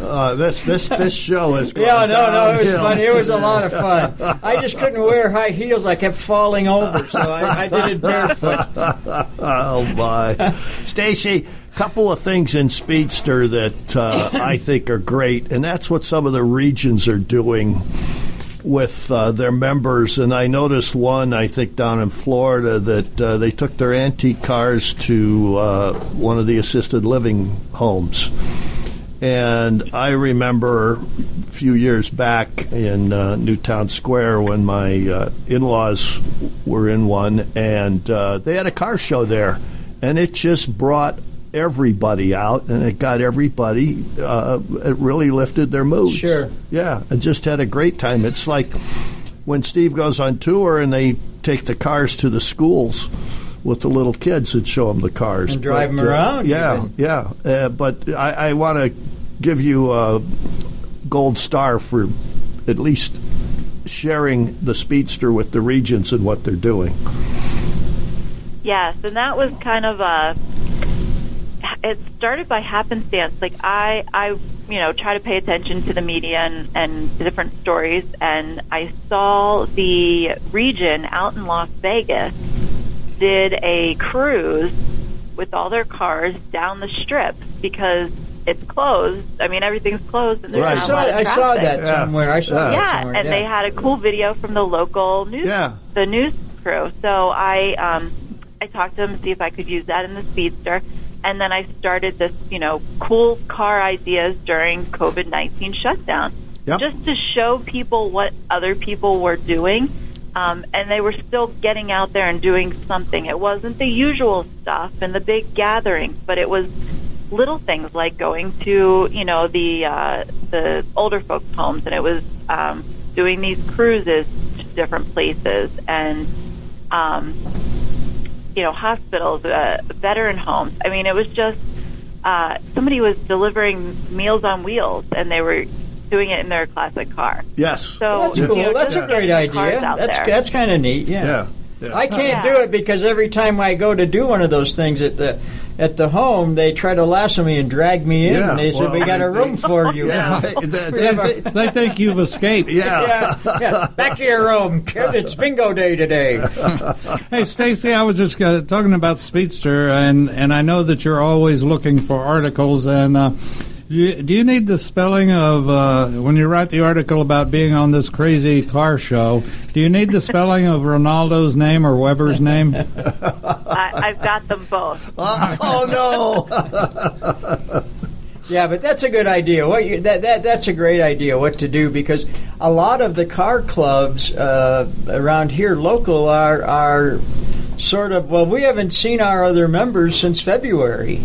Uh, this this this show is going *laughs* Yeah, no, no, it was downhill. fun. It was a lot of fun. I just couldn't wear high heels. I kept falling over, so I, I did it barefoot. oh my, Stacy. Couple of things in Speedster that uh, I think are great, and that's what some of the regions are doing with uh, their members. And I noticed one, I think, down in Florida that uh, they took their antique cars to uh, one of the assisted living homes. And I remember a few years back in uh, Newtown Square when my uh, in laws were in one, and uh, they had a car show there. And it just brought everybody out, and it got everybody, uh, it really lifted their moods. Sure. Yeah, I just had a great time. It's like when Steve goes on tour and they take the cars to the schools with the little kids and show them the cars And drive 'em But, uh, around yeah, even. yeah. Uh, but I, I want to give you a gold star for at least sharing the speedster with the regents and what they're doing. Yes, and that was kind of a. It started by happenstance. Like I, I, you know, try to pay attention to the media and, and the different stories, and I saw the region out in Las Vegas did a cruise with all their cars down the strip because it's closed. I mean, everything's closed, and there's Right. I not a saw, lot of I saw traffic. that Yeah. somewhere. I saw that Yeah, somewhere. and they had a cool video from the local news, Yeah. the news crew. So I, um, I talked to them to see if I could use that in the Speedster, and then I started this, you know, cool car ideas during COVID nineteen shutdown, Yep. just to show people what other people were doing. Um, and they were still getting out there and doing something. It wasn't the usual stuff and the big gatherings, but it was little things like going to you know the uh, the older folks' homes, and it was um, doing these cruises to different places, and um, you know hospitals, uh, veteran homes. I mean, it was just uh, somebody was delivering Meals on Wheels, and they were doing it in their classic car. Yes. So That's you cool. know, That's a great idea. That's there. that's kind of neat. Yeah. Yeah. Yeah. I can't Yeah. do it because every time I go to do one of those things at the at the home, they try to lasso me and drag me in. Yeah, and they said, well, "We got a they- room for *laughs* you." Yeah, *laughs* they- they- We have a- They think you've escaped. *laughs* yeah. yeah, yeah. Back to your room. It's bingo day today. Hey, Stacy, I was just uh, talking about Speedster, and, and I know that you're always looking for articles. And uh, do, you, do you need the spelling of uh, when you write the article about being on this crazy car show? Do you need the spelling of Rinaldo's name or Weber's name? *laughs* I, I've got them both. *laughs* oh no. *laughs* Yeah, but that's a good idea. What you, that that that's a great idea. What to do because a lot of the car clubs uh, around here, local, are are sort of well. We haven't seen our other members since February,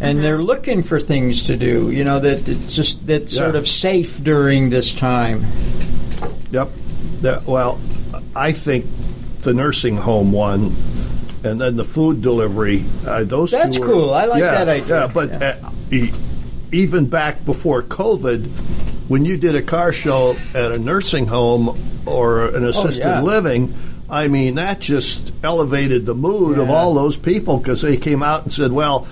and they're looking for things to do. You know that it's just that's sort of safe during this time. Yep. That, well, I think the nursing home one, and then the food delivery. Uh, those That's were- cool. I like yeah, that idea. Yeah, but Yeah. Uh, e- even back before COVID, when you did a car show at a nursing home or an assisted Oh, yeah. living. I mean, that just elevated the mood of all those people because they came out and said, "Well,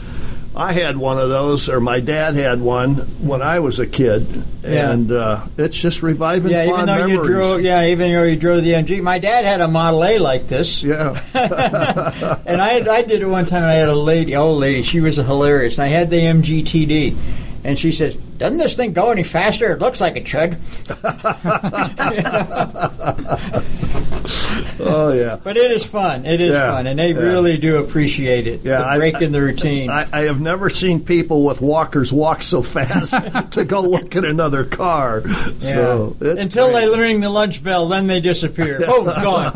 I had one of those, or my dad had one when I was a kid," Yeah. and uh, it's just reviving Yeah, even though memories. you drove, yeah, even though you drove the MG. My dad had a Model A like this. Yeah. *laughs* *laughs* and I, I did it one time. I had a lady, old lady. She was hilarious. I had the MGTD, and she says, "Doesn't this thing go any faster? It looks like it should." *laughs* *laughs* oh yeah. But it is fun. It is Yeah, fun, and they yeah. really do appreciate it. Yeah, the I- breaking the routine. I, I have never seen people with walkers walk so fast *laughs* *laughs* to go look at another car. Yeah. So it's Until great. they ring the lunch bell, then they disappear. oh, gone.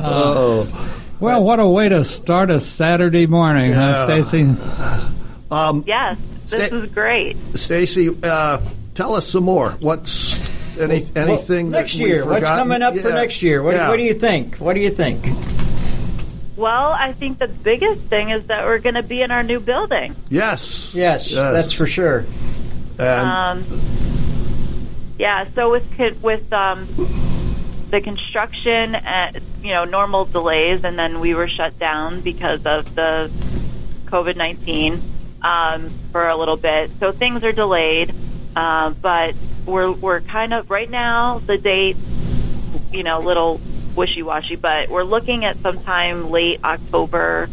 Oh. Well, what a way to start a Saturday morning, huh, Yeah. Stacy? Yes, this Sta- is great. Stacy, uh, tell us some more. What's any anything Well, next that we've year? What's coming up for next year? What, Yeah. what do you think? What do you think? Well, I think the biggest thing is that we're going to be in our new building. Yes. Yes, that's for sure. And Um, yeah, so with with um, the construction, uh, you know, normal delays, and then we were shut down because of the COVID nineteen um, for a little bit. So things are delayed, uh, but we're we're kind of right now the date, you know, a little wishy washy, but we're looking at sometime late October,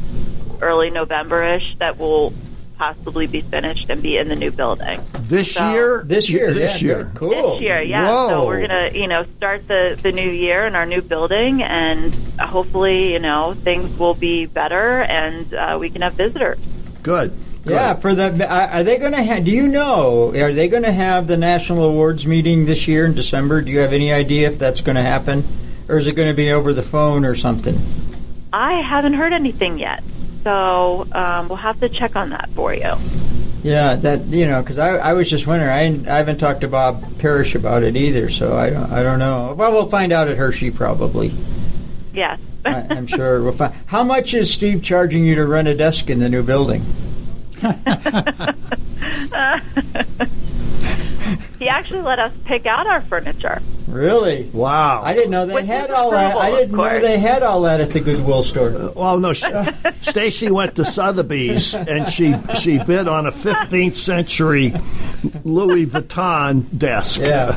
early November ish that will possibly be finished and be in the new building. this So- year, This year, this yeah, year, cool. This year, yeah. Whoa. So we're gonna, you know, start the the new year in our new building, and hopefully, you know, things will be better, and uh, we can have visitors. good. Good. Yeah, for the are are they going to have? Do you know? Are they going to have the national awards meeting this year in December? Do you have any idea if that's going to happen, or is it going to be over the phone or something? I haven't heard anything yet, so um, we'll have to check on that for you. Yeah, that you know, because I, I was just wondering. I, I haven't talked to Bob Parrish about it either, so I don't I don't know. Well, we'll find out at Hershey probably. Yes. I, I'm *laughs* sure we'll find. How much is Steve charging you to rent a desk in the new building? *laughs* he actually let us pick out our furniture. Really? Wow. I didn't know they With had all that. I didn't know they had all that at the Goodwill store. Uh, well, no, *laughs* Stacy went to Sotheby's and she she bid on a 15th century Louis Vuitton desk. Yeah.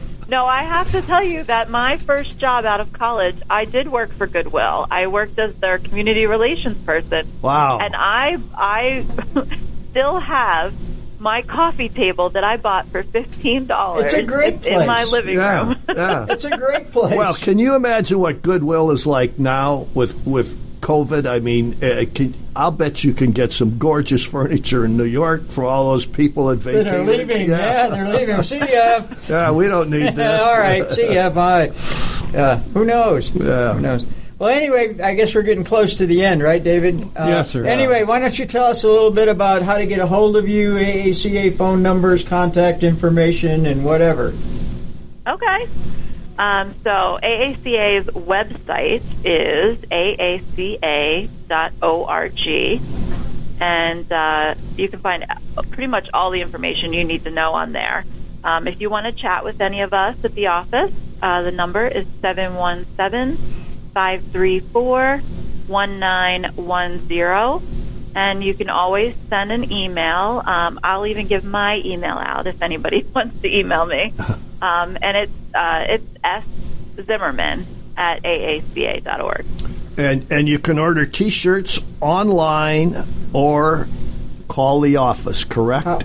*laughs* No, I have to tell you that my first job out of college, I did work for Goodwill. I worked as their community relations person. Wow. And I I *laughs* still have my coffee table that I bought for fifteen dollars. It's a great in my living yeah, room. yeah. *laughs* It's a great place. Well, can you imagine what Goodwill is like now with with COVID? I mean, uh, can, I'll bet you can get some gorgeous furniture in New York for all those people at that vacation. are leaving. Yeah. they're leaving. See ya. *laughs* Yeah, we don't need *laughs* this. all right. See ya. *laughs* Bye. Uh, who knows? Yeah. Who knows? Well, anyway, I guess we're getting close to the end, right, David? Uh, Yes, sir. Anyway, why don't you tell us a little bit about how to get a hold of you, AACA phone numbers, contact information, and whatever. Okay. Um, so AACA's website is aaca.org, and uh, you can find pretty much all the information you need to know on there. Um, if you want to chat with any of us at the office, uh, the number is 717 534 1910. And you can always send an email. Um, I'll even give my email out if anybody *laughs* wants to email me. *laughs* Um, and it's uh, it's S Zimmerman at aaca.org. And and you can order T-shirts online or call the office. Correct? How-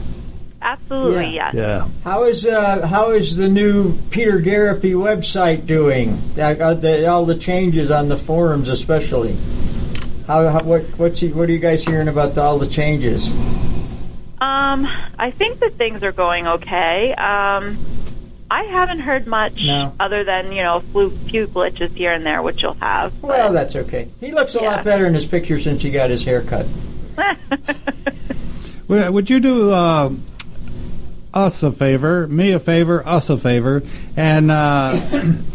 Absolutely, Yeah. yes. yeah. How is uh, how is the new Peter Gariepy website doing? Uh, uh, the, all the changes on the forums, especially. How, how what what's he, what are you guys hearing about the, all the changes? Um, I think that things are going okay. Um, I haven't heard much No. other than you know a few, few glitches here and there, which you'll have. Well, that's okay. He looks a Yeah. lot better in his picture since he got his hair cut. *laughs* Would would you do uh, us a favor, me a favor, us a favor, and uh,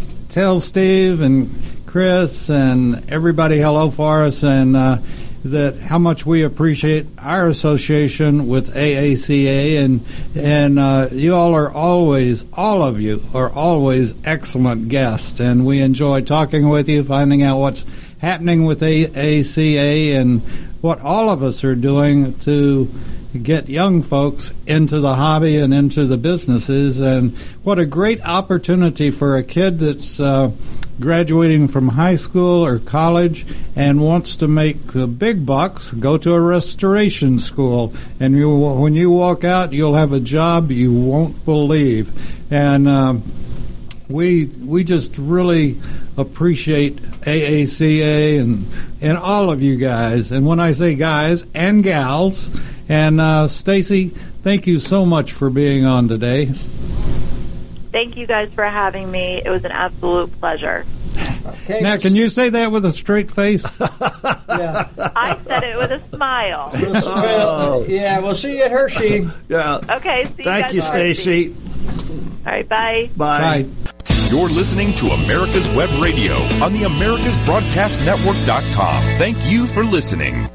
*coughs* tell Steve and Chris and everybody hello for us, and uh, that how much we appreciate our association with AACA, and and uh, you all are always, all of you are always excellent guests, and we enjoy talking with you, finding out what's happening with AACA and what all of us are doing to get young folks into the hobby and into the businesses. And what a great opportunity for a kid that's uh, graduating from high school or college and wants to make the big bucks. Go to a restoration school, and you, when you walk out, you'll have a job you won't believe. And um, we we just really appreciate AACA and and all of you guys. And when I say guys and gals, and uh, Stacy, thank you so much for being on today. Thank you guys for having me. It was an absolute pleasure. Okay. Now, can you say that with a straight face? *laughs* Yeah. I said it with a smile. Well, oh. yeah. We'll see you at Hershey. Yeah. Okay, see Thank guys you, Stacy. All right, bye. Bye. Bye. You're listening to America's Web Radio on the AmericasBroadcastNetwork.com. Thank you for listening.